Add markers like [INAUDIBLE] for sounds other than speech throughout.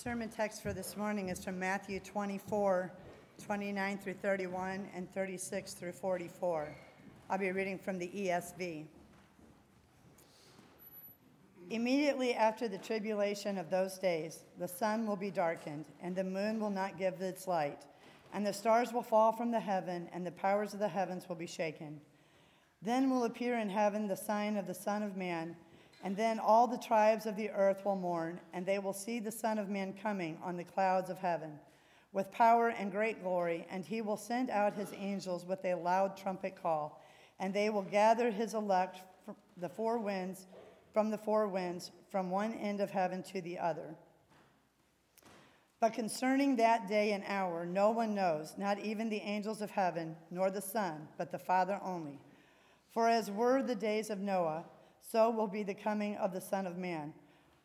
sermon text for this morning is from Matthew 24, 29 through 31, and 36 through 44. I'll be reading from the ESV. Immediately after the tribulation of those days, the sun will be darkened, and the moon will not give its light, and the stars will fall from the heaven, and the powers of the heavens will be shaken. Then will appear in heaven the sign of the Son of Man, and then all the tribes of the earth will mourn, and they will see the Son of Man coming on the clouds of heaven with power and great glory, and he will send out his angels with a loud trumpet call, and they will gather his elect from the four winds from the four winds, from one end of heaven to the other. But concerning that day and hour, no one knows, not even the angels of heaven, nor the Son, but the Father only. For as were the days of Noah, so will be the coming of the Son of Man.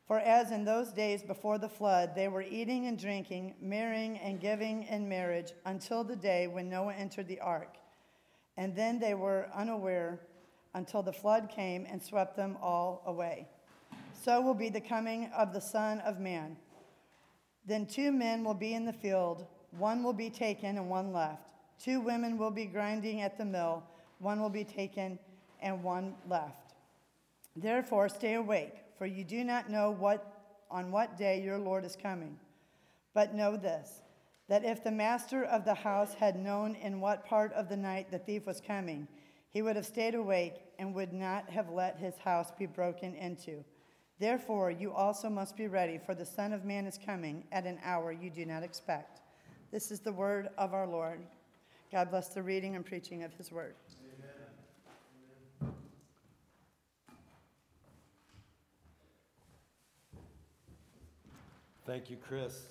For as in those days before the flood, they were eating and drinking, marrying and giving in marriage, until the day when Noah entered the ark. And then they were unaware until the flood came and swept them all away. So will be the coming of the Son of Man. Then two men will be in the field, one will be taken and one left. Two women will be grinding at the mill, one will be taken and one left. Therefore, stay awake, for you do not know what, on what day your Lord is coming. But know this that if the master of the house had known in what part of the night the thief was coming, he would have stayed awake and would not have let his house be broken into. Therefore, you also must be ready, for the Son of Man is coming at an hour you do not expect. This is the word of our Lord. God bless the reading and preaching of his word. Thank you, Chris.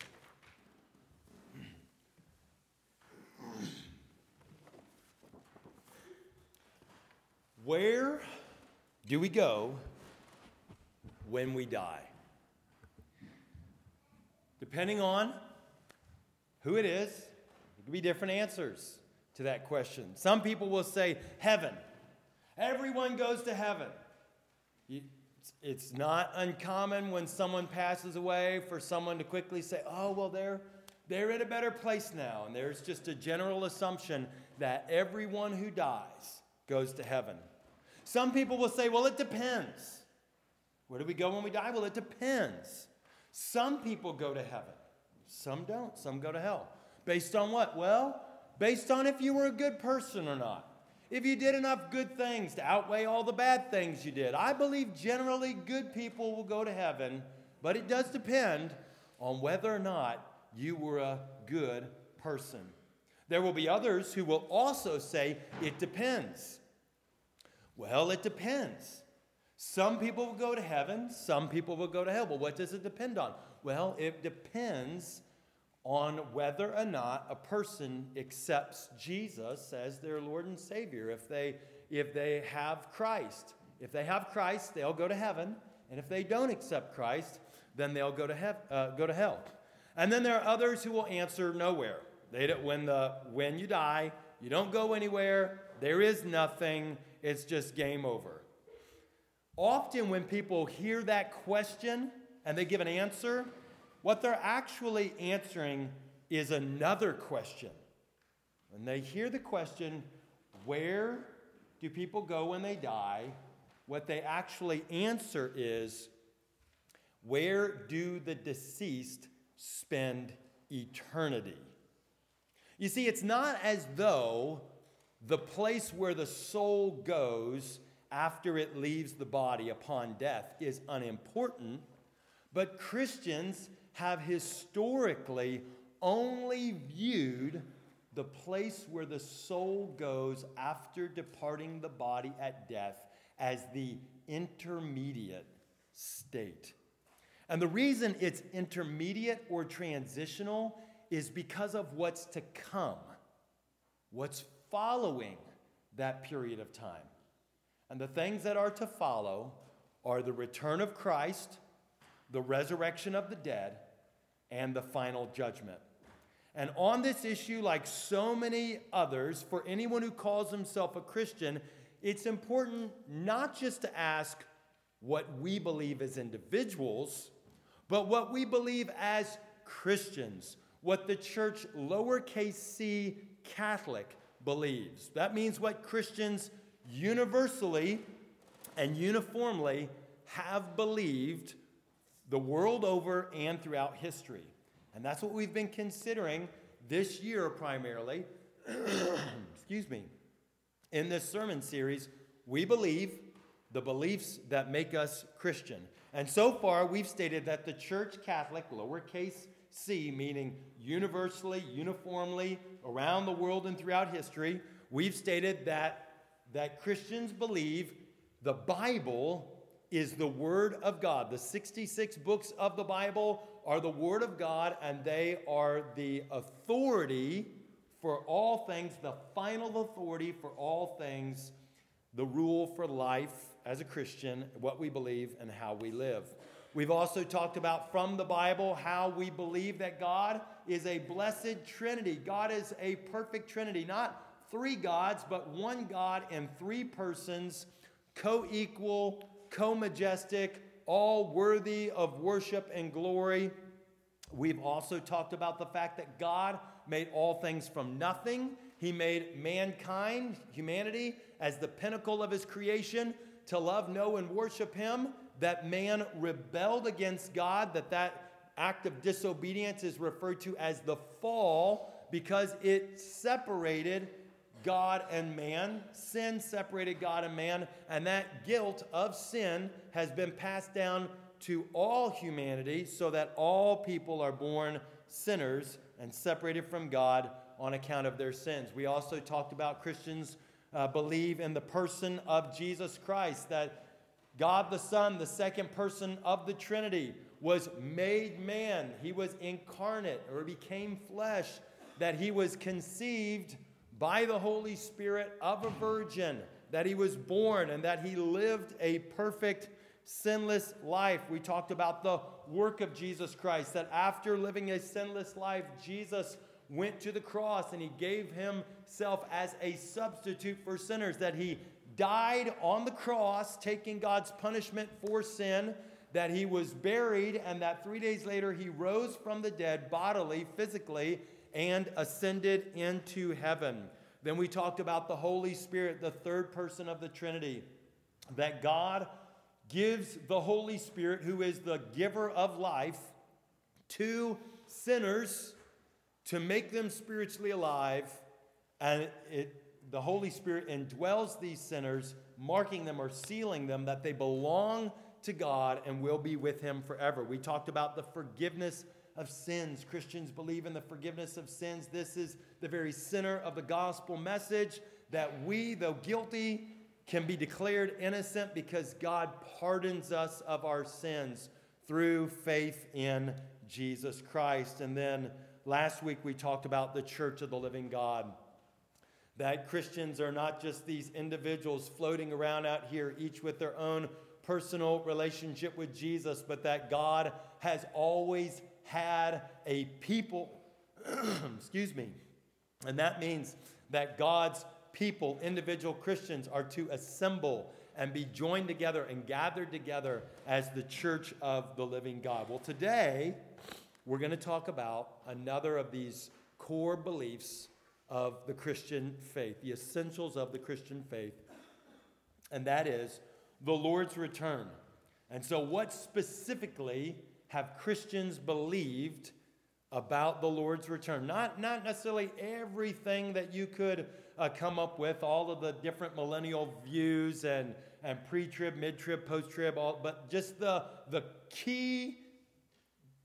Where do we go when we die? Depending on who it is, it could be different answers to that question. Some people will say heaven. Everyone goes to heaven. It's not uncommon when someone passes away for someone to quickly say, oh, well, they're, they're in a better place now. And there's just a general assumption that everyone who dies goes to heaven. Some people will say, well, it depends. Where do we go when we die? Well, it depends. Some people go to heaven, some don't. Some go to hell. Based on what? Well, based on if you were a good person or not. If you did enough good things to outweigh all the bad things you did. I believe generally good people will go to heaven, but it does depend on whether or not you were a good person. There will be others who will also say it depends. Well, it depends. Some people will go to heaven, some people will go to hell. But what does it depend on? Well, it depends on whether or not a person accepts Jesus as their Lord and Savior. If they, if they have Christ, if they have Christ, they'll go to heaven. And if they don't accept Christ, then they'll go to, hev- uh, go to hell. And then there are others who will answer nowhere. They don't, when, the, when you die, you don't go anywhere, there is nothing, it's just game over. Often, when people hear that question and they give an answer, what they're actually answering is another question. When they hear the question, Where do people go when they die? What they actually answer is, Where do the deceased spend eternity? You see, it's not as though the place where the soul goes after it leaves the body upon death is unimportant, but Christians have historically only viewed the place where the soul goes after departing the body at death as the intermediate state. And the reason it's intermediate or transitional is because of what's to come, what's following that period of time. And the things that are to follow are the return of Christ, the resurrection of the dead, and the final judgment. And on this issue, like so many others, for anyone who calls himself a Christian, it's important not just to ask what we believe as individuals, but what we believe as Christians, what the church lowercase c Catholic believes. That means what Christians universally and uniformly have believed the world over and throughout history. And that's what we've been considering this year primarily. [CLEARS THROAT] Excuse me. In this sermon series, we believe the beliefs that make us Christian. And so far, we've stated that the Church Catholic, lowercase c, meaning universally, uniformly, around the world and throughout history, we've stated that, that Christians believe the Bible is the Word of God. The 66 books of the Bible are the Word of God, and they are the authority for all things, the final authority for all things, the rule for life as a Christian, what we believe, and how we live. We've also talked about from the Bible how we believe that God is a blessed Trinity. God is a perfect Trinity, not three gods, but one God in three persons, co equal, co majestic, all worthy of worship and glory. We've also talked about the fact that God made all things from nothing. He made mankind, humanity, as the pinnacle of his creation to love, know, and worship him. That man rebelled against God, that that act of disobedience is referred to as the fall because it separated God and man. Sin separated God and man, and that guilt of sin has been passed down to all humanity so that all people are born sinners and separated from God on account of their sins. We also talked about Christians uh, believe in the person of Jesus Christ, that God the Son, the second person of the Trinity, was made man. He was incarnate or became flesh, that he was conceived by the Holy Spirit of a virgin, that he was born, and that he lived a perfect, sinless life. We talked about the work of Jesus Christ, that after living a sinless life, Jesus went to the cross and he gave himself as a substitute for sinners, that he died on the cross, taking God's punishment for sin, that he was buried, and that three days later he rose from the dead bodily, physically, and ascended into heaven. Then we talked about the Holy Spirit, the third person of the Trinity, that God gives the Holy Spirit, who is the giver of life, to sinners to make them spiritually alive. And it, the Holy Spirit indwells these sinners, marking them or sealing them that they belong to God and will be with Him forever. We talked about the forgiveness of sins. Christians believe in the forgiveness of sins. This is the very center of the gospel message that we, though guilty, can be declared innocent because God pardons us of our sins through faith in Jesus Christ. And then last week we talked about the church of the living God. That Christians are not just these individuals floating around out here, each with their own personal relationship with Jesus, but that God has always had a people, [CLEARS THROAT] excuse me, and that means that God's people, individual Christians, are to assemble and be joined together and gathered together as the church of the living God. Well, today we're going to talk about another of these core beliefs of the Christian faith, the essentials of the Christian faith, and that is the Lord's return. And so, what specifically have Christians believed about the Lord's return? Not, not necessarily everything that you could uh, come up with, all of the different millennial views and, and pre trib, mid trib, post trib, all but just the, the key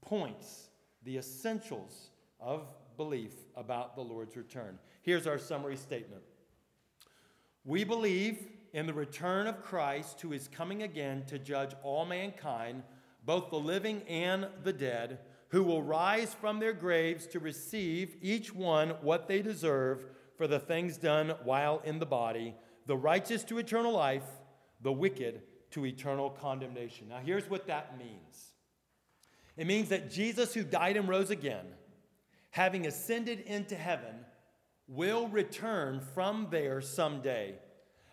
points, the essentials of belief about the Lord's return. Here's our summary statement We believe in the return of Christ, who is coming again to judge all mankind, both the living and the dead, who will rise from their graves to receive each one what they deserve for the things done while in the body, the righteous to eternal life, the wicked to eternal condemnation. Now, here's what that means it means that Jesus, who died and rose again, having ascended into heaven, will return from there someday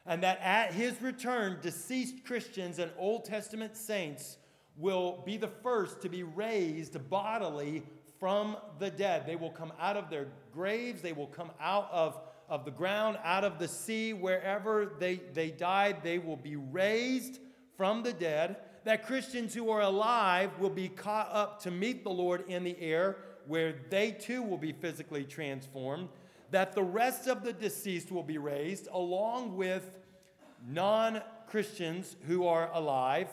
and that at his return, deceased Christians and Old Testament saints will be the first to be raised bodily from the dead. They will come out of their graves, they will come out of, of the ground, out of the sea, wherever they, they died, they will be raised from the dead. That Christians who are alive will be caught up to meet the Lord in the air, where they too will be physically transformed. That the rest of the deceased will be raised, along with non Christians who are alive,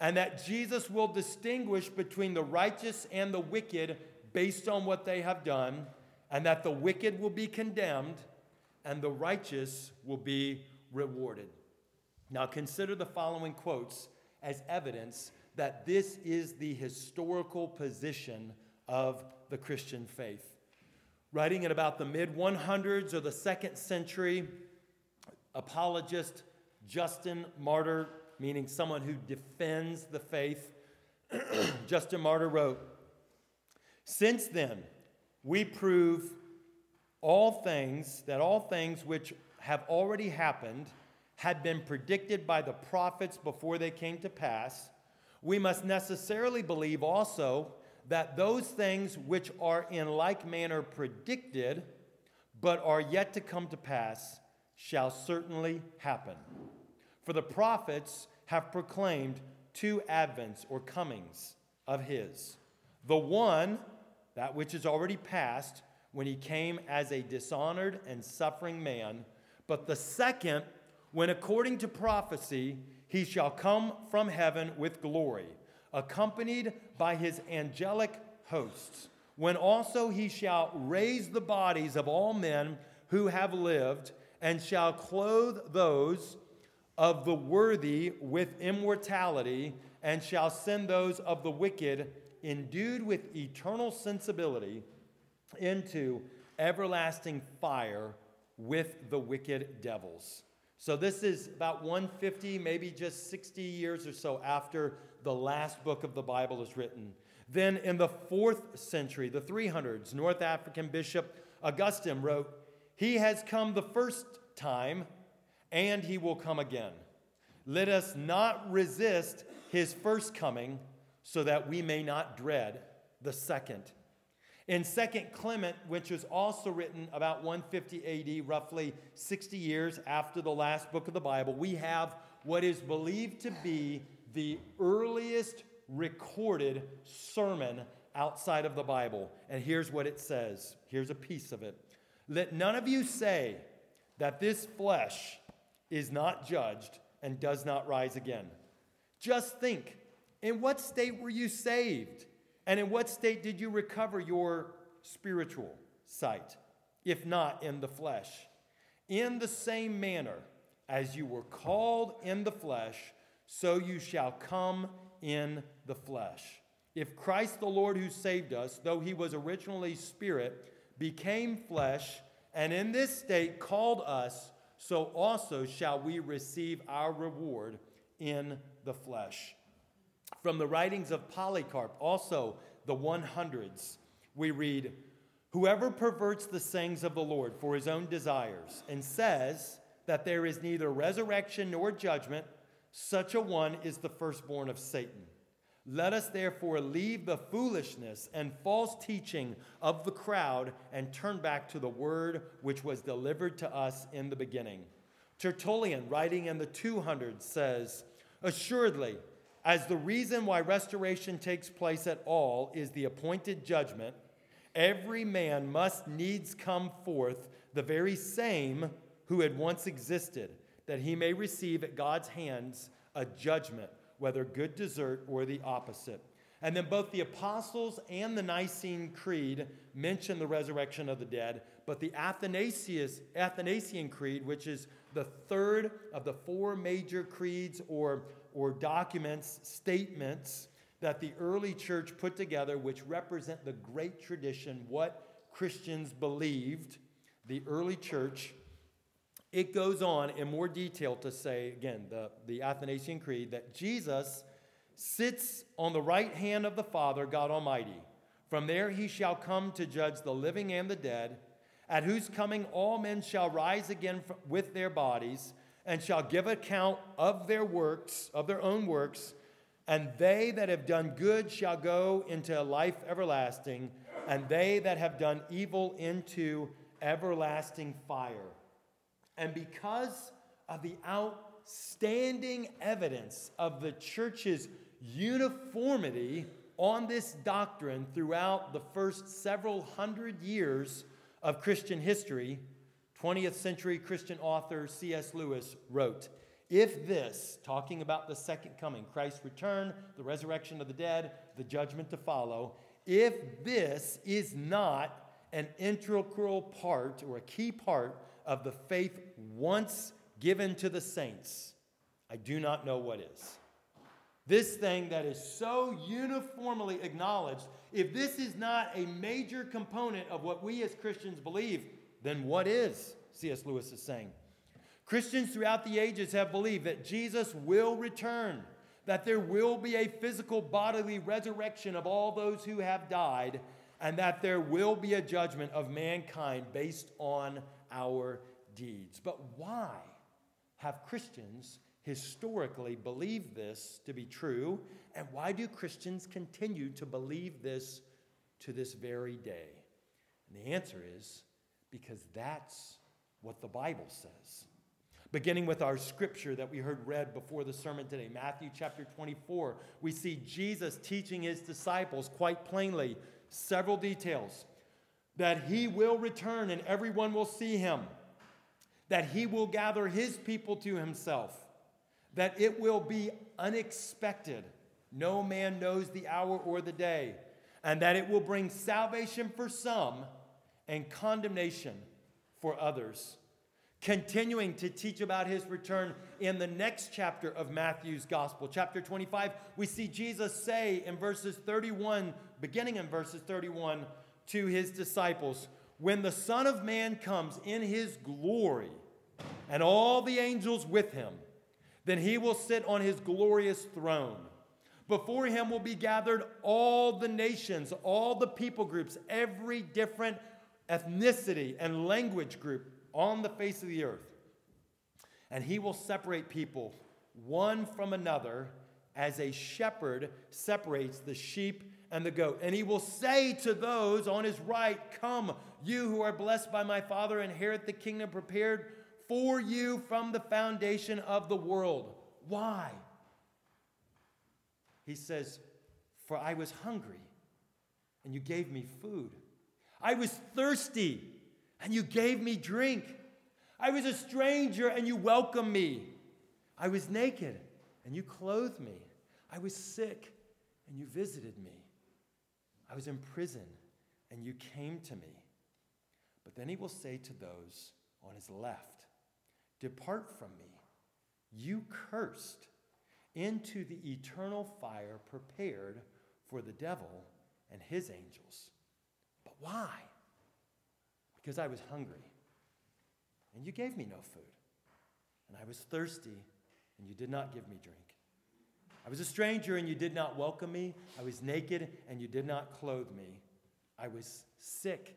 and that Jesus will distinguish between the righteous and the wicked based on what they have done, and that the wicked will be condemned and the righteous will be rewarded. Now, consider the following quotes as evidence that this is the historical position of the Christian faith. Writing in about the mid 100s or the second century, apologist Justin Martyr, meaning someone who defends the faith, [CLEARS THROAT] Justin Martyr wrote Since then, we prove all things, that all things which have already happened had been predicted by the prophets before they came to pass. We must necessarily believe also that those things which are in like manner predicted, but are yet to come to pass, shall certainly happen. For the prophets have proclaimed two advents or comings of his. The one, that which is already past, when he came as a dishonored and suffering man, but the second, when according to prophecy, he shall come from heaven with glory, accompanied by his angelic hosts, when also he shall raise the bodies of all men who have lived, and shall clothe those of the worthy with immortality, and shall send those of the wicked, endued with eternal sensibility, into everlasting fire with the wicked devils. So, this is about 150, maybe just 60 years or so after the last book of the Bible is written. Then, in the fourth century, the 300s, North African Bishop Augustine wrote, He has come the first time and he will come again. Let us not resist his first coming so that we may not dread the second. In Second Clement, which was also written about 150 AD, roughly 60 years after the last book of the Bible, we have what is believed to be the earliest recorded sermon outside of the Bible. And here's what it says. Here's a piece of it. Let none of you say that this flesh is not judged and does not rise again. Just think in what state were you saved? And in what state did you recover your spiritual sight, if not in the flesh? In the same manner as you were called in the flesh, so you shall come in the flesh. If Christ the Lord who saved us, though he was originally spirit, became flesh, and in this state called us, so also shall we receive our reward in the flesh. From the writings of Polycarp, also the 100s, we read, Whoever perverts the sayings of the Lord for his own desires and says that there is neither resurrection nor judgment, such a one is the firstborn of Satan. Let us therefore leave the foolishness and false teaching of the crowd and turn back to the word which was delivered to us in the beginning. Tertullian, writing in the 200s, says, Assuredly, as the reason why restoration takes place at all is the appointed judgment, every man must needs come forth the very same who had once existed, that he may receive at God's hands a judgment whether good desert or the opposite. And then both the Apostles and the Nicene Creed mention the resurrection of the dead, but the Athanasius, Athanasian Creed, which is the third of the four major creeds or, or documents, statements that the early church put together, which represent the great tradition, what Christians believed, the early church it goes on in more detail to say, again, the, the Athanasian Creed, that Jesus sits on the right hand of the Father, God Almighty. From there he shall come to judge the living and the dead, at whose coming all men shall rise again with their bodies, and shall give account of their works, of their own works, and they that have done good shall go into life everlasting, and they that have done evil into everlasting fire. And because of the outstanding evidence of the church's uniformity on this doctrine throughout the first several hundred years of Christian history, 20th century Christian author C.S. Lewis wrote If this, talking about the second coming, Christ's return, the resurrection of the dead, the judgment to follow, if this is not an integral part or a key part of the faith once given to the saints, I do not know what is. This thing that is so uniformly acknowledged, if this is not a major component of what we as Christians believe, then what is? C.S. Lewis is saying. Christians throughout the ages have believed that Jesus will return, that there will be a physical bodily resurrection of all those who have died, and that there will be a judgment of mankind based on our deeds. But why have Christians historically believed this to be true? And why do Christians continue to believe this to this very day? And the answer is because that's what the Bible says. Beginning with our scripture that we heard read before the sermon today, Matthew chapter 24, we see Jesus teaching his disciples quite plainly several details that he will return and everyone will see him, that he will gather his people to himself, that it will be unexpected. No man knows the hour or the day, and that it will bring salvation for some and condemnation for others. Continuing to teach about his return in the next chapter of Matthew's gospel, chapter 25, we see Jesus say in verses 31, beginning in verses 31, to his disciples, When the Son of Man comes in his glory and all the angels with him, then he will sit on his glorious throne. Before him will be gathered all the nations, all the people groups, every different ethnicity, and language group on the face of the earth. And he will separate people one from another as a shepherd separates the sheep and the goat. And he will say to those on his right, Come, you who are blessed by my Father, inherit the kingdom prepared for you from the foundation of the world. Why? He says, For I was hungry, and you gave me food. I was thirsty, and you gave me drink. I was a stranger, and you welcomed me. I was naked, and you clothed me. I was sick, and you visited me. I was in prison, and you came to me. But then he will say to those on his left, Depart from me, you cursed, into the eternal fire prepared for the devil and his angels. But why? Because I was hungry, and you gave me no food. And I was thirsty, and you did not give me drink. I was a stranger, and you did not welcome me. I was naked, and you did not clothe me. I was sick.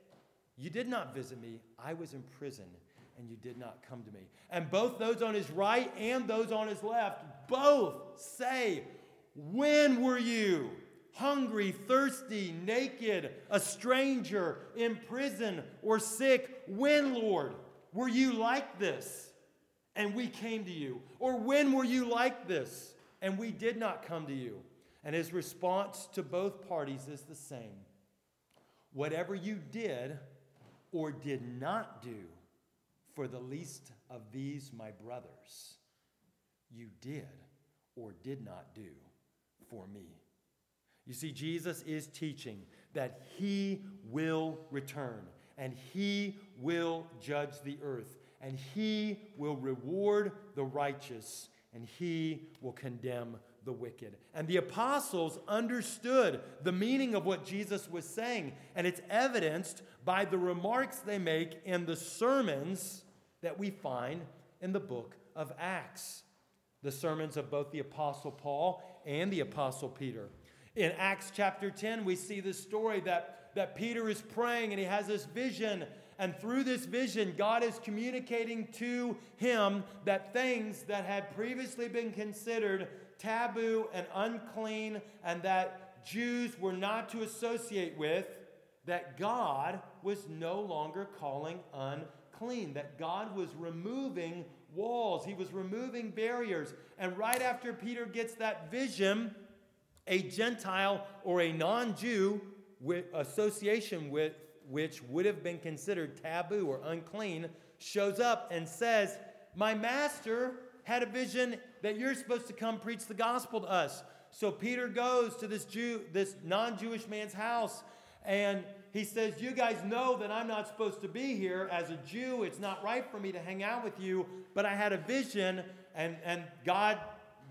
You did not visit me. I was in prison, and you did not come to me. And both those on his right and those on his left both say, When were you? hungry, thirsty, naked, a stranger, in prison, or sick. When, Lord, were you like this and we came to you? Or when were you like this and we did not come to you? And his response to both parties is the same Whatever you did or did not do for the least of these, my brothers, you did or did not do for me. You see, Jesus is teaching that he will return and he will judge the earth and he will reward the righteous and he will condemn the wicked. And the apostles understood the meaning of what Jesus was saying, and it's evidenced by the remarks they make in the sermons that we find in the book of Acts. The sermons of both the apostle Paul and the apostle Peter. In Acts chapter 10, we see the story that, that Peter is praying and he has this vision. And through this vision, God is communicating to him that things that had previously been considered taboo and unclean and that Jews were not to associate with, that God was no longer calling unclean, that God was removing walls, He was removing barriers. And right after Peter gets that vision, a Gentile or a non Jew with association with which would have been considered taboo or unclean shows up and says, My master had a vision that you're supposed to come preach the gospel to us. So Peter goes to this Jew, this non-Jewish man's house, and he says, You guys know that I'm not supposed to be here. As a Jew, it's not right for me to hang out with you, but I had a vision, and, and God,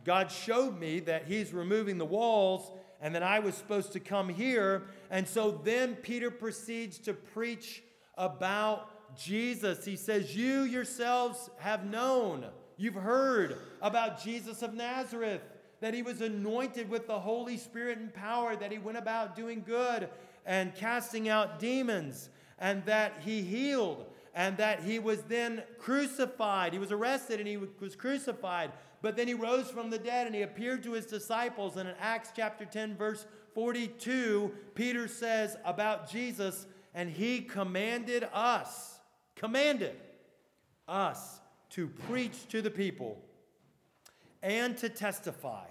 God showed me that He's removing the walls, and then I was supposed to come here. And so then Peter proceeds to preach about Jesus. He says, You yourselves have known, you've heard about Jesus of Nazareth that he was anointed with the Holy Spirit and power, that he went about doing good and casting out demons, and that he healed, and that he was then crucified. He was arrested and he was crucified, but then he rose from the dead and he appeared to his disciples. And in Acts chapter 10, verse 42, Peter says about Jesus, and he commanded us, commanded us to preach to the people and to testify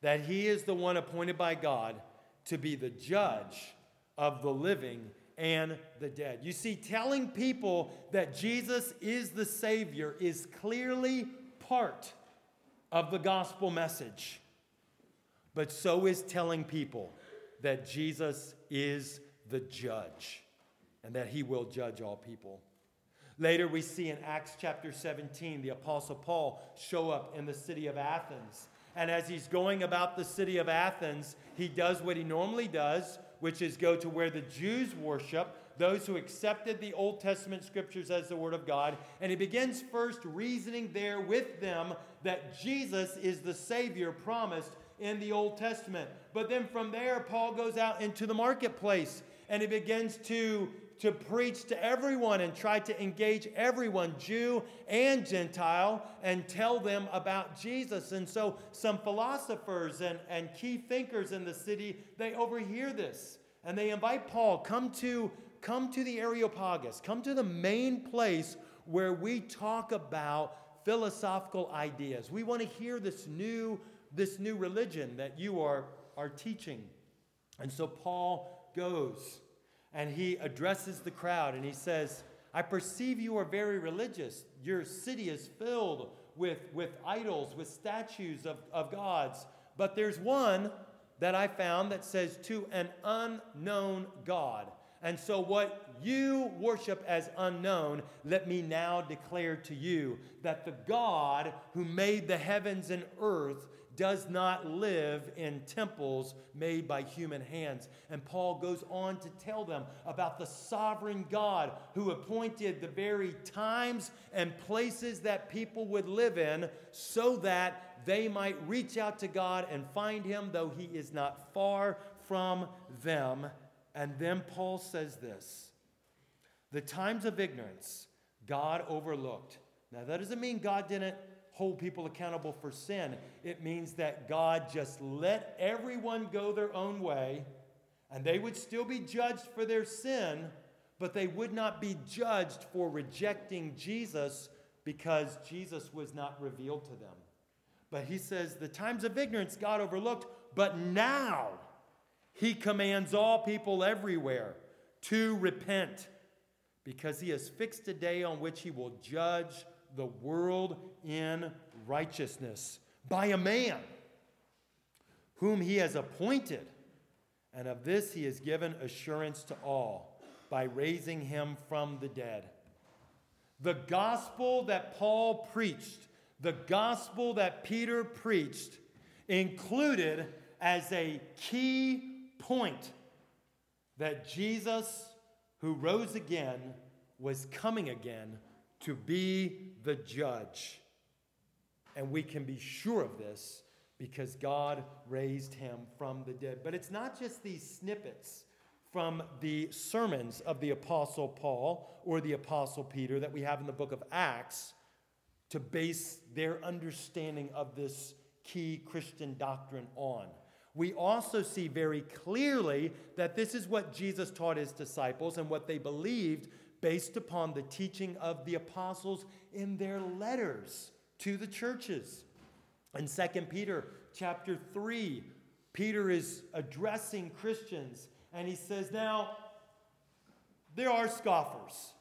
that he is the one appointed by God to be the judge of the living and the dead. You see, telling people that Jesus is the Savior is clearly part of the gospel message. But so is telling people that Jesus is the judge and that he will judge all people. Later, we see in Acts chapter 17 the Apostle Paul show up in the city of Athens. And as he's going about the city of Athens, he does what he normally does, which is go to where the Jews worship, those who accepted the Old Testament scriptures as the Word of God. And he begins first reasoning there with them that Jesus is the Savior promised in the Old Testament. But then from there, Paul goes out into the marketplace and he begins to to preach to everyone and try to engage everyone, Jew and Gentile, and tell them about Jesus. And so some philosophers and, and key thinkers in the city, they overhear this and they invite Paul, come to, come to the Areopagus, come to the main place where we talk about philosophical ideas. We want to hear this new, this new religion that you are, are teaching. And so Paul goes and he addresses the crowd and he says, I perceive you are very religious. Your city is filled with, with idols, with statues of, of gods. But there's one that I found that says, to an unknown God. And so, what you worship as unknown, let me now declare to you that the God who made the heavens and earth does not live in temples made by human hands. And Paul goes on to tell them about the sovereign God who appointed the very times and places that people would live in so that they might reach out to God and find him, though he is not far from them. And then Paul says this the times of ignorance God overlooked. Now, that doesn't mean God didn't hold people accountable for sin. It means that God just let everyone go their own way, and they would still be judged for their sin, but they would not be judged for rejecting Jesus because Jesus was not revealed to them. But he says, the times of ignorance God overlooked, but now he commands all people everywhere to repent because he has fixed a day on which he will judge the world in righteousness by a man whom he has appointed. And of this he has given assurance to all by raising him from the dead. The gospel that Paul preached, the gospel that Peter preached, included as a key point that Jesus, who rose again, was coming again to be the judge. And we can be sure of this because God raised him from the dead. But it's not just these snippets from the sermons of the Apostle Paul or the Apostle Peter that we have in the book of Acts to base their understanding of this key Christian doctrine on. We also see very clearly that this is what Jesus taught his disciples and what they believed based upon the teaching of the apostles in their letters to the churches. In 2 Peter chapter 3, Peter is addressing Christians and he says, Now, there are scoffers.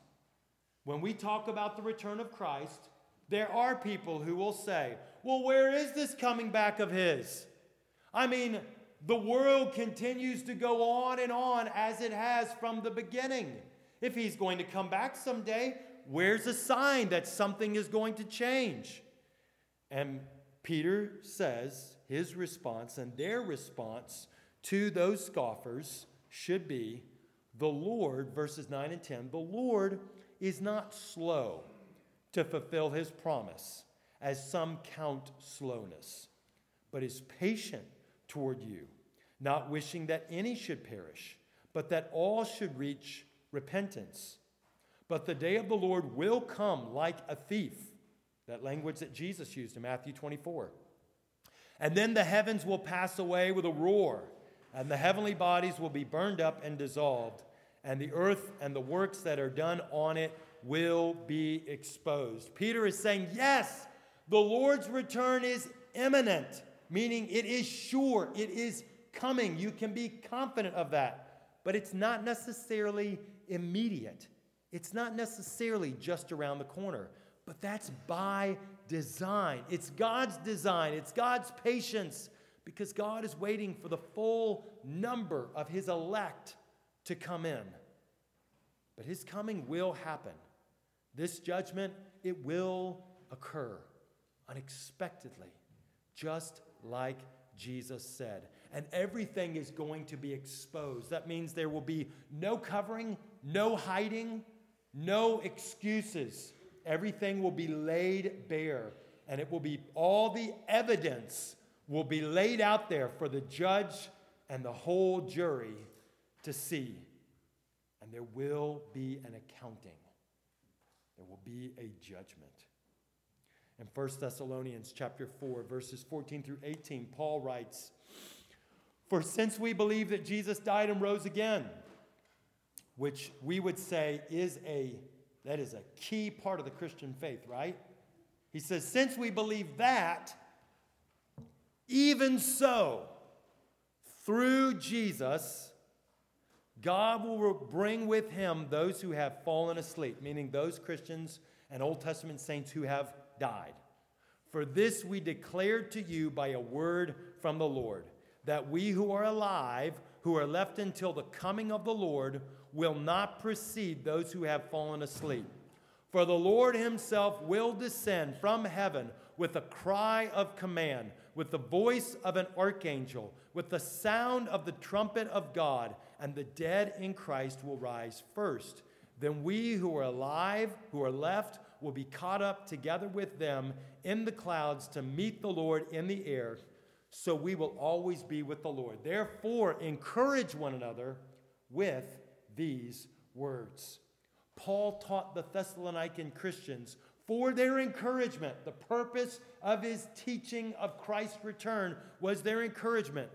When we talk about the return of Christ, there are people who will say, Well, where is this coming back of his? I mean, the world continues to go on and on as it has from the beginning. If he's going to come back someday, where's a sign that something is going to change? And Peter says his response and their response to those scoffers should be the Lord, verses 9 and 10, the Lord is not slow to fulfill his promise, as some count slowness, but is patient toward you, not wishing that any should perish, but that all should reach repentance. But the day of the Lord will come like a thief. That language that Jesus used in Matthew 24. And then the heavens will pass away with a roar, and the heavenly bodies will be burned up and dissolved, and the earth and the works that are done on it will be exposed. Peter is saying, Yes, the Lord's return is imminent meaning it is sure, it is coming. You can be confident of that. But it's not necessarily immediate, it's not necessarily just around the corner. But that's by design. It's God's design, it's God's patience because God is waiting for the full number of His elect to come in. But His coming will happen. This judgment, it will occur unexpectedly, just like Jesus said. And everything is going to be exposed. That means there will be no covering, no hiding, no excuses. Everything will be laid bare, and it will be all the evidence will be laid out there for the judge and the whole jury to see. And there will be an accounting, there will be a judgment. In 1 Thessalonians chapter 4 verses 14 through 18, Paul writes, "For since we believe that Jesus died and rose again, which we would say is a that is a key part of the Christian faith, right? He says, since we believe that, even so, through Jesus, God will bring with him those who have fallen asleep, meaning those Christians and Old Testament saints who have died. For this we declared to you by a word from the Lord, that we who are alive, who are left until the coming of the Lord, will not precede those who have fallen asleep. For the Lord himself will descend from heaven with a cry of command, with the voice of an archangel, with the sound of the trumpet of God, and the dead in Christ will rise first. Then we who are alive, who are left, will be caught up together with them in the clouds to meet the Lord in the air. So we will always be with the Lord. Therefore, encourage one another with these words. Paul taught the Thessalonican Christians for their encouragement. The purpose of his teaching of Christ's return was their encouragement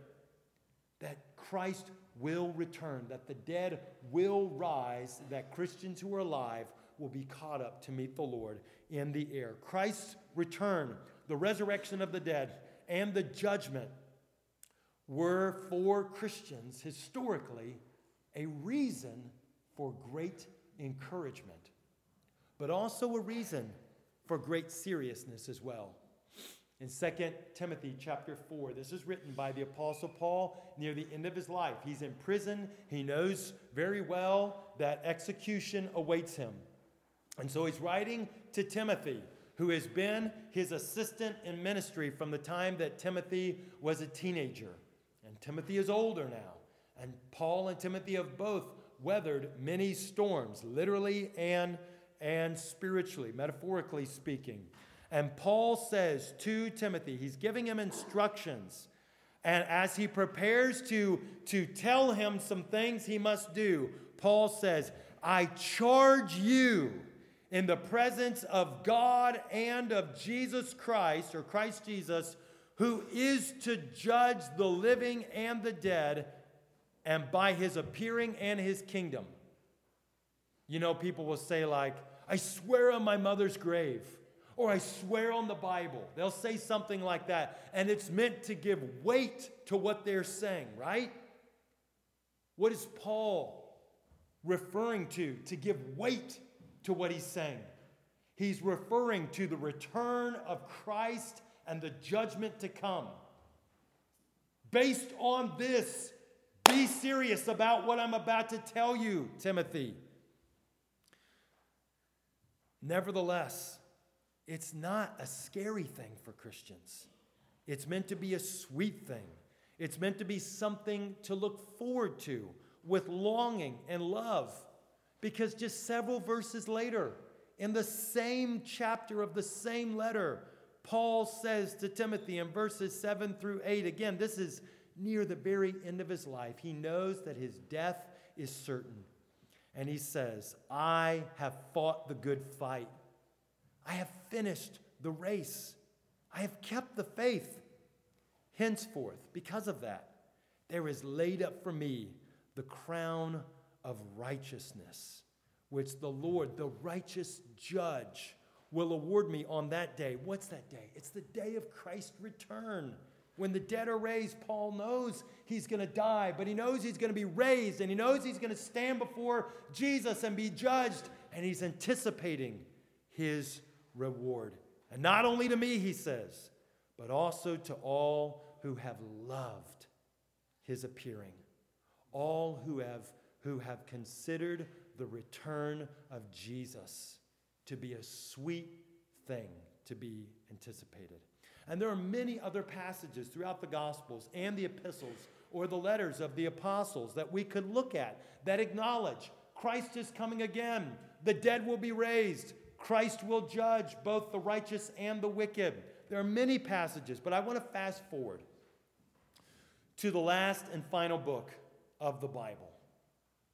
that Christ will return, that the dead will rise, that Christians who are alive will be caught up to meet the Lord in the air. Christ's return, the resurrection of the dead, and the judgment were for Christians historically a reason for great encouragement, but also a reason for great seriousness as well. In 2 Timothy chapter 4, this is written by the Apostle Paul near the end of his life. He's in prison. He knows very well that execution awaits him. And so he's writing to Timothy, who has been his assistant in ministry from the time that Timothy was a teenager. And Timothy is older now. And Paul and Timothy have both weathered many storms, literally and, and spiritually, metaphorically speaking. And Paul says to Timothy, he's giving him instructions. And as he prepares to, to tell him some things he must do, Paul says, I charge you in the presence of God and of Jesus Christ, or Christ Jesus, who is to judge the living and the dead, and by his appearing and his kingdom. You know, people will say, like, I swear on my mother's grave, or I swear on the Bible. They'll say something like that, and it's meant to give weight to what they're saying, right? What is Paul referring to to give weight to what he's saying? He's referring to the return of Christ and the judgment to come. Based on this, be serious about what I'm about to tell you, Timothy. Nevertheless, it's not a scary thing for Christians. It's meant to be a sweet thing. It's meant to be something to look forward to with longing and love. Because just several verses later, in the same chapter of the same letter, Paul says to Timothy in verses 7 through 8, again, this is near the very end of his life. He knows that his death is certain. And he says, I have fought the good fight. I have finished the race. I have kept the faith. Henceforth, because of that, there is laid up for me the crown of righteousness, which the Lord, the righteous judge, will award me on that day. What's that day? It's the day of Christ's return. When the dead are raised, Paul knows he's going to die, but he knows he's going to be raised, and he knows he's going to stand before Jesus and be judged, and he's anticipating his reward. And not only to me, he says, but also to all who have loved his appearing, all who have, who have considered the return of Jesus to be a sweet thing to be anticipated. And there are many other passages throughout the Gospels and the epistles or the letters of the apostles that we could look at that acknowledge Christ is coming again. The dead will be raised. Christ will judge both the righteous and the wicked. There are many passages, but I want to fast forward to the last and final book of the Bible,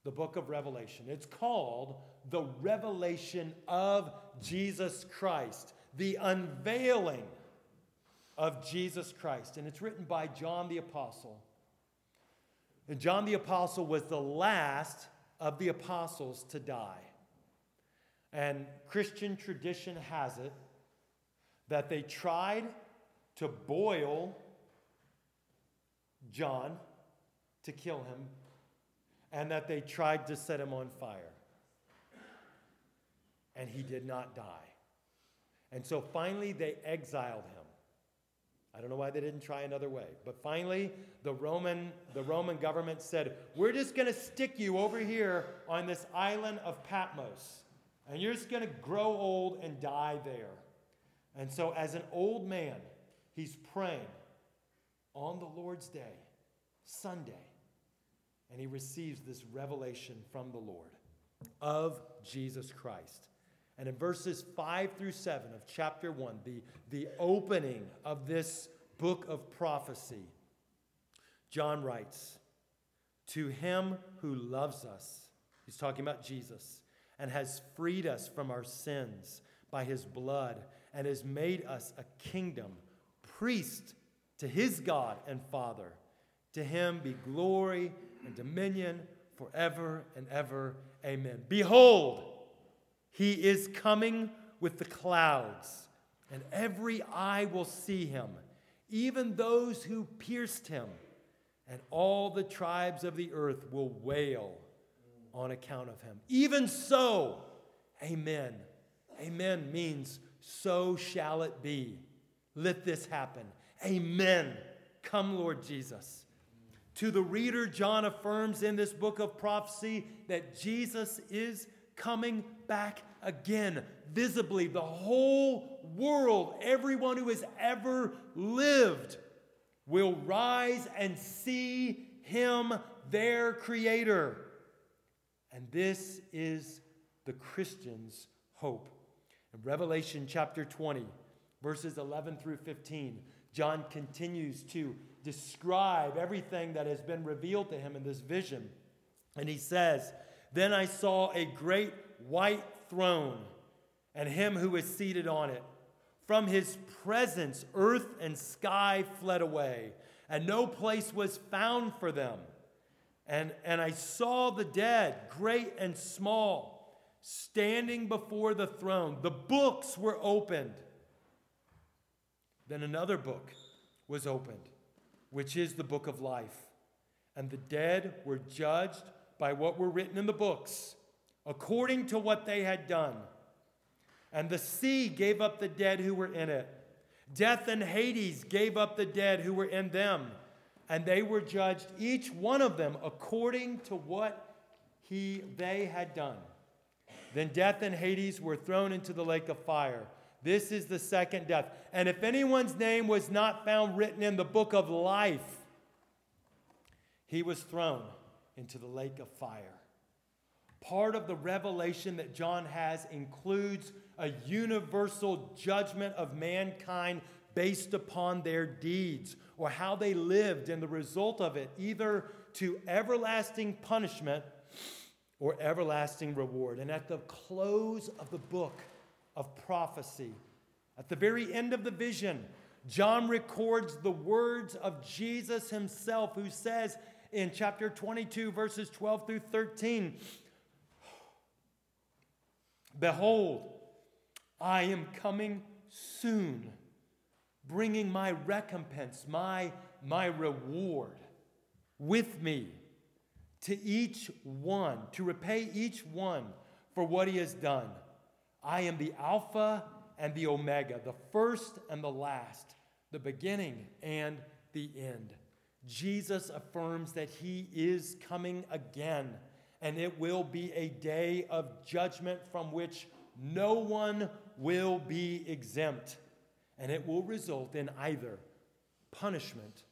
the book of Revelation. It's called the revelation of Jesus Christ, the unveiling of Jesus Christ. And it's written by John the Apostle. And John the Apostle was the last of the apostles to die. And Christian tradition has it that they tried to boil John to kill him, and that they tried to set him on fire and he did not die. And so finally, they exiled him. I don't know why they didn't try another way, but finally, the Roman, the Roman government said, We're just going to stick you over here on this island of Patmos, and you're just going to grow old and die there. And so, as an old man, he's praying on the Lord's day, Sunday, and he receives this revelation from the Lord of Jesus Christ. And in verses 5 through 7 of chapter 1, the, the opening of this book of prophecy, John writes, To him who loves us, he's talking about Jesus, and has freed us from our sins by his blood, and has made us a kingdom, priest to his God and Father. To him be glory and dominion forever and ever. Amen. Behold, he is coming with the clouds, and every eye will see him, even those who pierced him, and all the tribes of the earth will wail on account of him. Even so, amen. Amen means so shall it be. Let this happen. Amen. Come, Lord Jesus. To the reader, John affirms in this book of prophecy that Jesus is coming back again, visibly. The whole world, everyone who has ever lived, will rise and see him, their creator. And this is the Christian's hope. In Revelation chapter 20, verses 11 through 15, John continues to describe everything that has been revealed to him in this vision. And he says, then I saw a great white throne and him who was seated on it. From his presence, earth and sky fled away, and no place was found for them. And, and I saw the dead, great and small, standing before the throne. The books were opened. Then another book was opened, which is the book of life. And the dead were judged by what were written in the books, according to what they had done. And the sea gave up the dead who were in it. Death and Hades gave up the dead who were in them. And they were judged, each one of them, according to what he, they had done. Then death and Hades were thrown into the lake of fire. This is the second death. And if anyone's name was not found written in the book of life, he was thrown into the lake of fire. Part of the revelation that John has includes a universal judgment of mankind based upon their deeds or how they lived and the result of it, either to everlasting punishment or everlasting reward. And at the close of the book of prophecy, at the very end of the vision, John records the words of Jesus himself, who says in chapter 22, verses 12 through 13 Behold, I am coming soon, bringing my recompense, my, my reward with me to each one, to repay each one for what he has done. I am the Alpha and the Omega, the first and the last, the beginning and the end. Jesus affirms that he is coming again, and it will be a day of judgment from which no one will be exempt, and it will result in either punishment,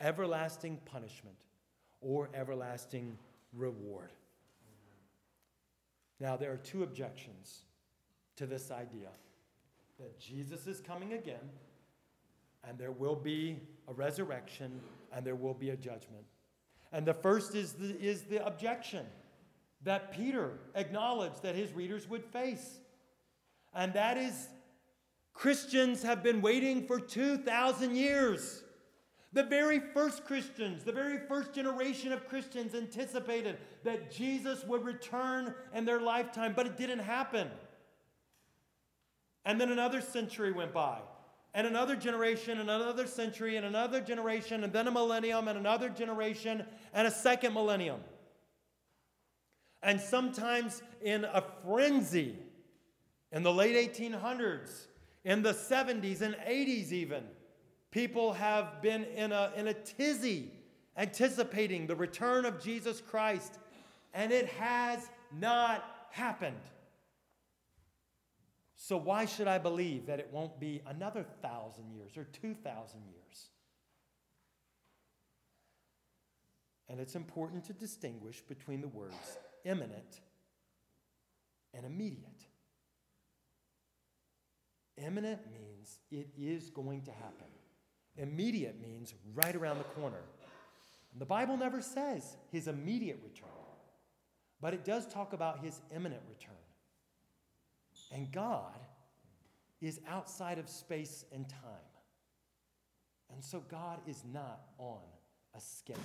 everlasting punishment, or everlasting reward. Now, there are two objections to this idea that Jesus is coming again, and there will be a resurrection, and there will be a judgment. And the first is the, is the objection that Peter acknowledged that his readers would face. And that is Christians have been waiting for 2,000 years. The very first Christians, the very first generation of Christians anticipated that Jesus would return in their lifetime, but it didn't happen. And then another century went by, and another generation, and another century, and another generation, and then a millennium, and another generation, and a second millennium. And sometimes in a frenzy, in the late 1800s, in the 70s and 80s, even, people have been in a, in a tizzy anticipating the return of Jesus Christ, and it has not happened. So, why should I believe that it won't be another thousand years or two thousand years? And it's important to distinguish between the words imminent and immediate. Imminent means it is going to happen. Immediate means right around the corner. The Bible never says his immediate return, but it does talk about his imminent return. And God is outside of space and time. And so God is not on a schedule.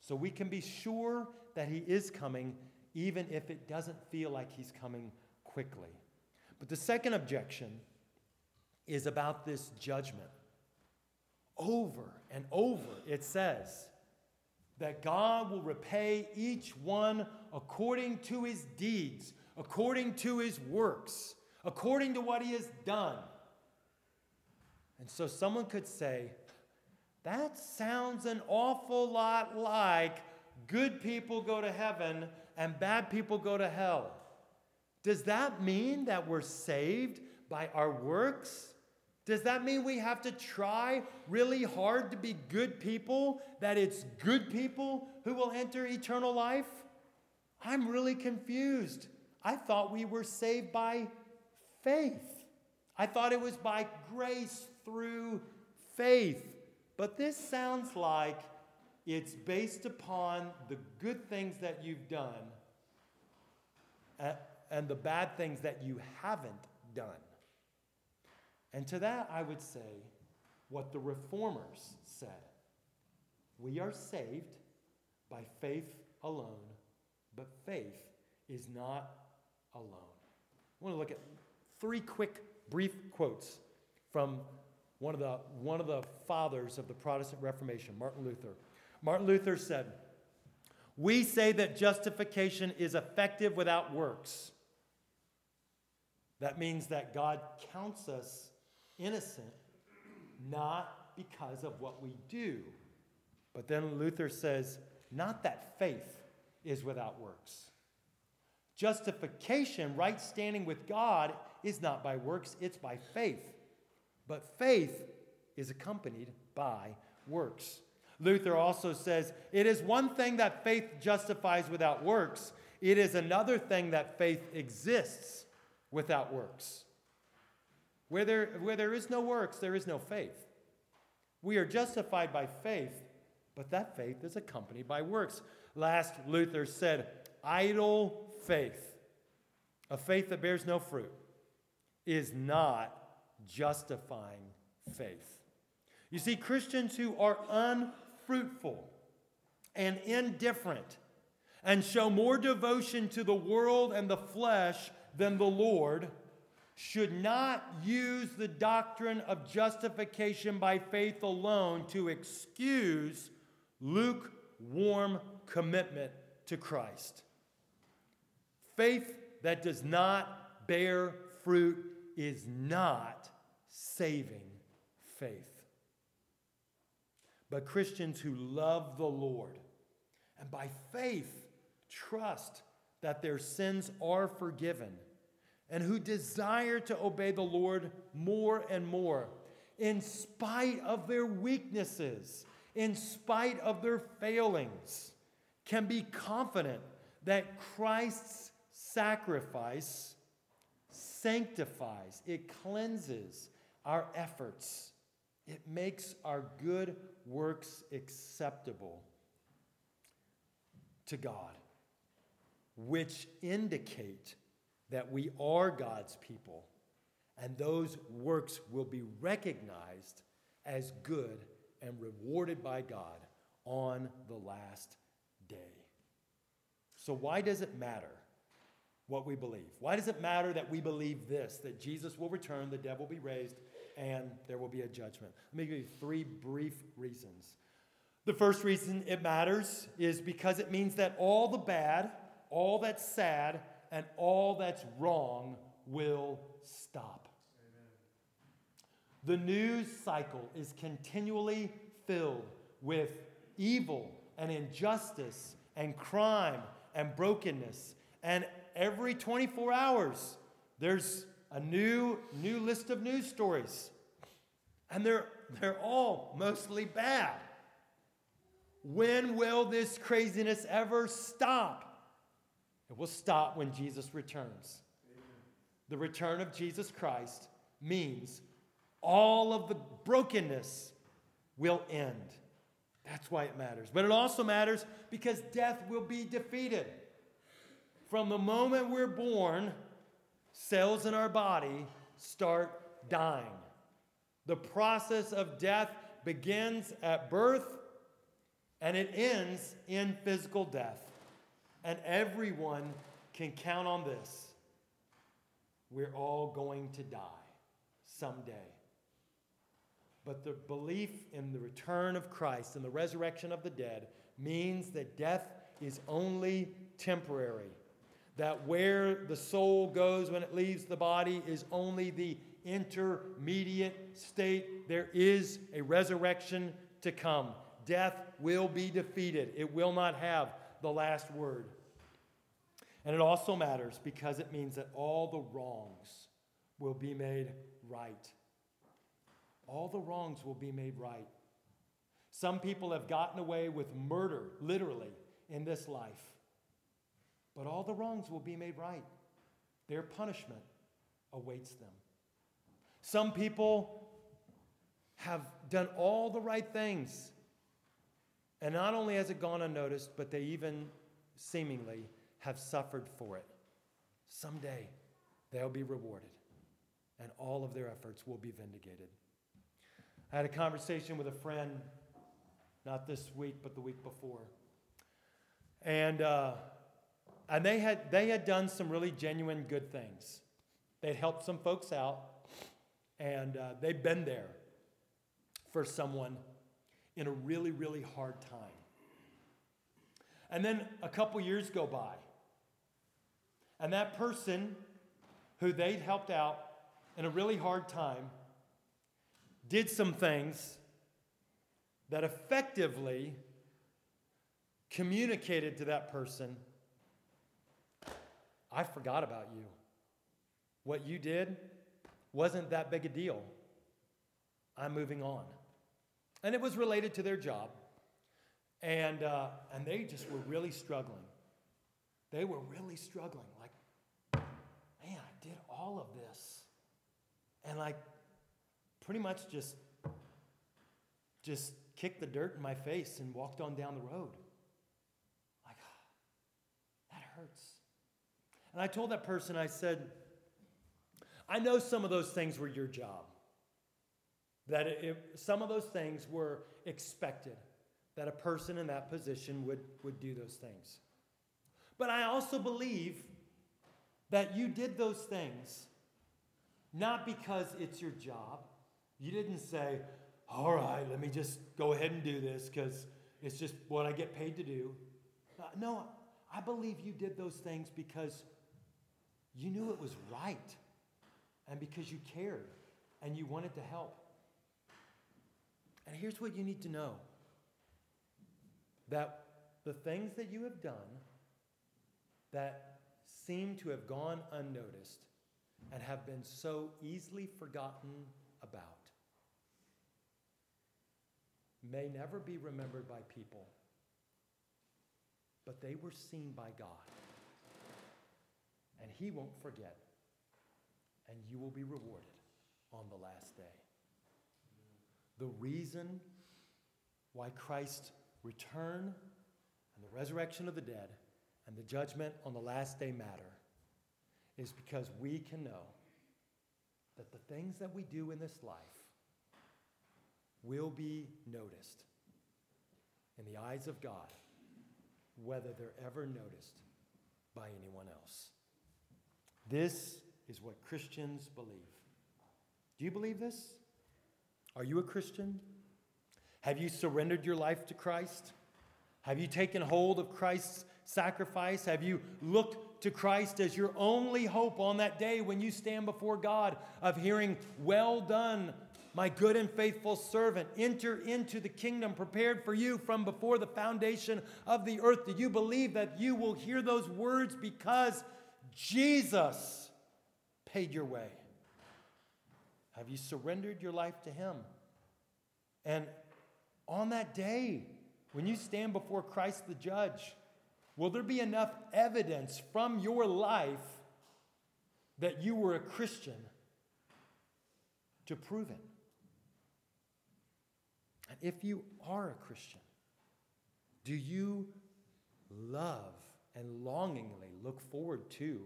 So we can be sure that he is coming, even if it doesn't feel like he's coming quickly. But the second objection is about this judgment. Over and over, it says that God will repay each one according to his deeds, according to his works, according to what he has done. And so someone could say, that sounds an awful lot like good people go to heaven and bad people go to hell. Does that mean that we're saved by our works? Does that mean we have to try really hard to be good people, that it's good people who will enter eternal life? I'm really confused. I thought we were saved by faith. I thought it was by grace through faith. But this sounds like it's based upon the good things that you've done and the bad things that you haven't done. And to that, I would say what the reformers said We are saved by faith alone, but faith is not alone. I want to look at three quick, brief quotes from one of the, one of the fathers of the Protestant Reformation, Martin Luther. Martin Luther said, We say that justification is effective without works. That means that God counts us innocent, not because of what we do. But then Luther says, not that faith is without works. Justification, right standing with God, is not by works, it's by faith. But faith is accompanied by works. Luther also says it is one thing that faith justifies without works, it is another thing that faith exists without works. Where there, where there is no works, there is no faith. We are justified by faith, but that faith is accompanied by works. Last, Luther said, idle faith, a faith that bears no fruit, is not justifying faith. You see, Christians who are unfruitful and indifferent and show more devotion to the world and the flesh than the Lord should not use the doctrine of justification by faith alone to excuse lukewarm commitment to Christ. Faith that does not bear fruit is not saving faith. But Christians who love the Lord and by faith trust that their sins are forgiven and who desire to obey the Lord more and more, in spite of their weaknesses, in spite of their failings, can be confident that Christ's sacrifice sanctifies, it cleanses our efforts, it makes our good works acceptable to God, which indicate that we are God's people, and those works will be recognized as good and rewarded by God on the last day. So, why does it matter what we believe? Why does it matter that we believe this that Jesus will return, the dead will be raised, and there will be a judgment? Let me give you three brief reasons. The first reason it matters is because it means that all the bad, all that's sad, and all that's wrong will stop. The news cycle is continually filled with evil and injustice and crime and brokenness. And every 24 hours, there's a new, new list of news stories. And they're, they're all mostly bad. When will this craziness ever stop? It will stop when Jesus returns. The return of Jesus Christ means all of the brokenness will end. That's why it matters. But it also matters because death will be defeated. From the moment we're born, cells in our body start dying. The process of death begins at birth and it ends in physical death. And everyone can count on this. We're all going to die someday. But the belief in the return of Christ and the resurrection of the dead means that death is only temporary. That where the soul goes when it leaves the body is only the intermediate state. There is a resurrection to come. Death will be defeated, it will not have the last word. And it also matters because it means that all the wrongs will be made right. All the wrongs will be made right. Some people have gotten away with murder, literally, in this life. But all the wrongs will be made right. Their punishment awaits them. Some people have done all the right things and not only has it gone unnoticed, but they even seemingly have suffered for it. Someday they'll be rewarded. and all of their efforts will be vindicated. I had a conversation with a friend, not this week, but the week before. And, uh, and they, had, they had done some really genuine good things. They'd helped some folks out, and uh, they'd been there for someone in a really, really hard time. And then a couple years go by, and that person who they'd helped out in a really hard time did some things that effectively communicated to that person I forgot about you. What you did wasn't that big a deal. I'm moving on. And it was related to their job. And, uh, and they just were really struggling. They were really struggling. Like, man, I did all of this. And like, pretty much just, just kicked the dirt in my face and walked on down the road. Like, [SIGHS] that hurts. And I told that person, I said, I know some of those things were your job. That it, some of those things were expected, that a person in that position would, would do those things. But I also believe that you did those things not because it's your job. You didn't say, all right, let me just go ahead and do this because it's just what I get paid to do. Uh, no, I believe you did those things because you knew it was right and because you cared and you wanted to help. And here's what you need to know that the things that you have done that seem to have gone unnoticed and have been so easily forgotten about may never be remembered by people, but they were seen by God. And He won't forget, and you will be rewarded on the last day. The reason why Christ's return and the resurrection of the dead and the judgment on the last day matter is because we can know that the things that we do in this life will be noticed in the eyes of God, whether they're ever noticed by anyone else. This is what Christians believe. Do you believe this? Are you a Christian? Have you surrendered your life to Christ? Have you taken hold of Christ's sacrifice? Have you looked to Christ as your only hope on that day when you stand before God of hearing, Well done, my good and faithful servant? Enter into the kingdom prepared for you from before the foundation of the earth. Do you believe that you will hear those words because Jesus paid your way? Have you surrendered your life to Him? And on that day, when you stand before Christ the judge, will there be enough evidence from your life that you were a Christian to prove it? And if you are a Christian, do you love and longingly look forward to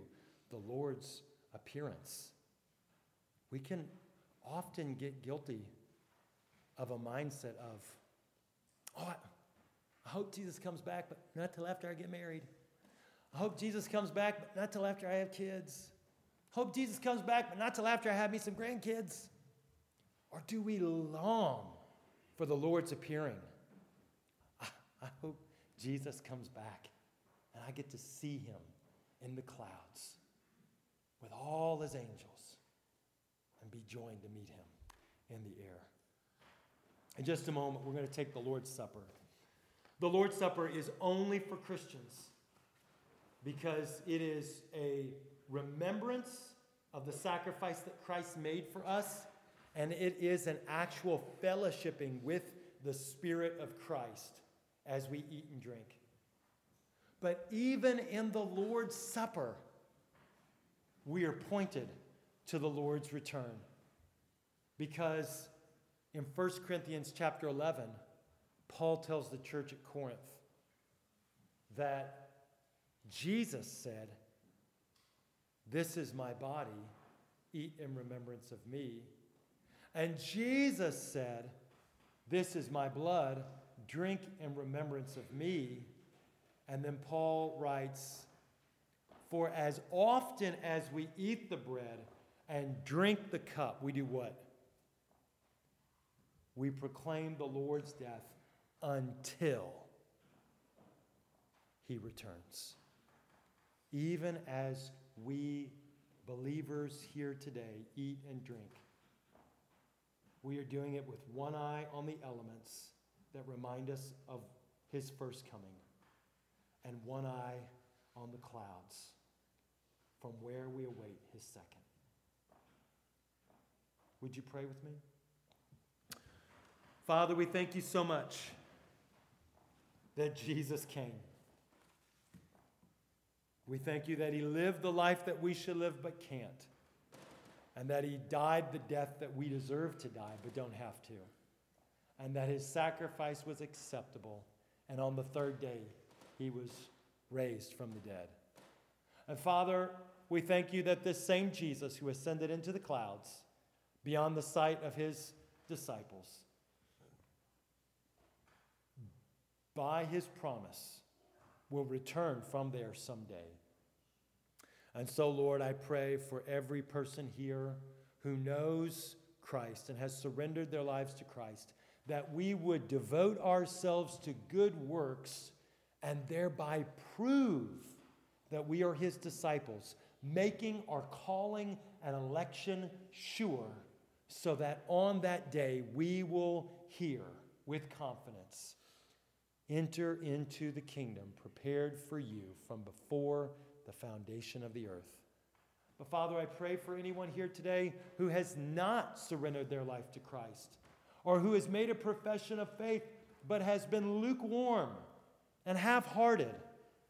the Lord's appearance? We can often get guilty of a mindset of, oh, I, hope Jesus comes back, but not till after I get married. I hope Jesus comes back, but not till after I have kids. Hope Jesus comes back, but not till after I have me some grandkids. Or do we long for the Lord's appearing? I hope Jesus comes back and I get to see him in the clouds with all his angels and be joined to meet him in the air. In just a moment, we're going to take the Lord's Supper. The Lord's Supper is only for Christians because it is a remembrance of the sacrifice that Christ made for us, and it is an actual fellowshipping with the Spirit of Christ as we eat and drink. But even in the Lord's Supper, we are pointed to the Lord's return. Because in 1 Corinthians chapter 11, Paul tells the church at Corinth that Jesus said, This is my body eat in remembrance of me. And Jesus said, This is my blood, drink in remembrance of me. And then Paul writes, For as often as we eat the bread and drink the cup, we do what? We proclaim the Lord's death until he returns. Even as we believers here today eat and drink, we are doing it with one eye on the elements that remind us of his first coming, and one eye on the clouds from where we await his second. Would you pray with me? Father, we thank you so much that Jesus came. We thank you that he lived the life that we should live but can't, and that he died the death that we deserve to die but don't have to, and that his sacrifice was acceptable, and on the third day he was raised from the dead. And Father, we thank you that this same Jesus who ascended into the clouds beyond the sight of his disciples, by his promise, will return from there someday. And so, Lord, I pray for every person here who knows Christ and has surrendered their lives to Christ, that we would devote ourselves to good works and thereby prove that we are his disciples, making our calling and election sure, so that on that day we will hear with confidence Enter into the kingdom prepared for you from before the foundation of the earth. But Father, I pray for anyone here today who has not surrendered their life to Christ, or who has made a profession of faith but has been lukewarm and half hearted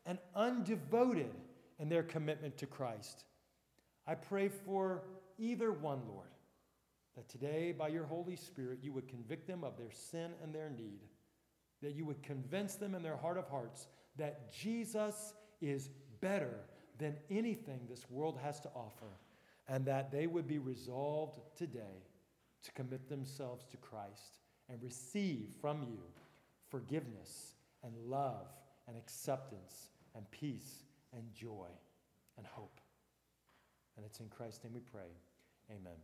and undevoted in their commitment to Christ. I pray for either one, Lord, that today, by your Holy Spirit, you would convict them of their sin and their need that you would convince them in their heart of hearts that Jesus is better than anything this world has to offer, and that they would be resolved today to commit themselves to Christ and receive from you forgiveness and love and acceptance and peace and joy and hope. And it's in Christ's name we pray. Amen.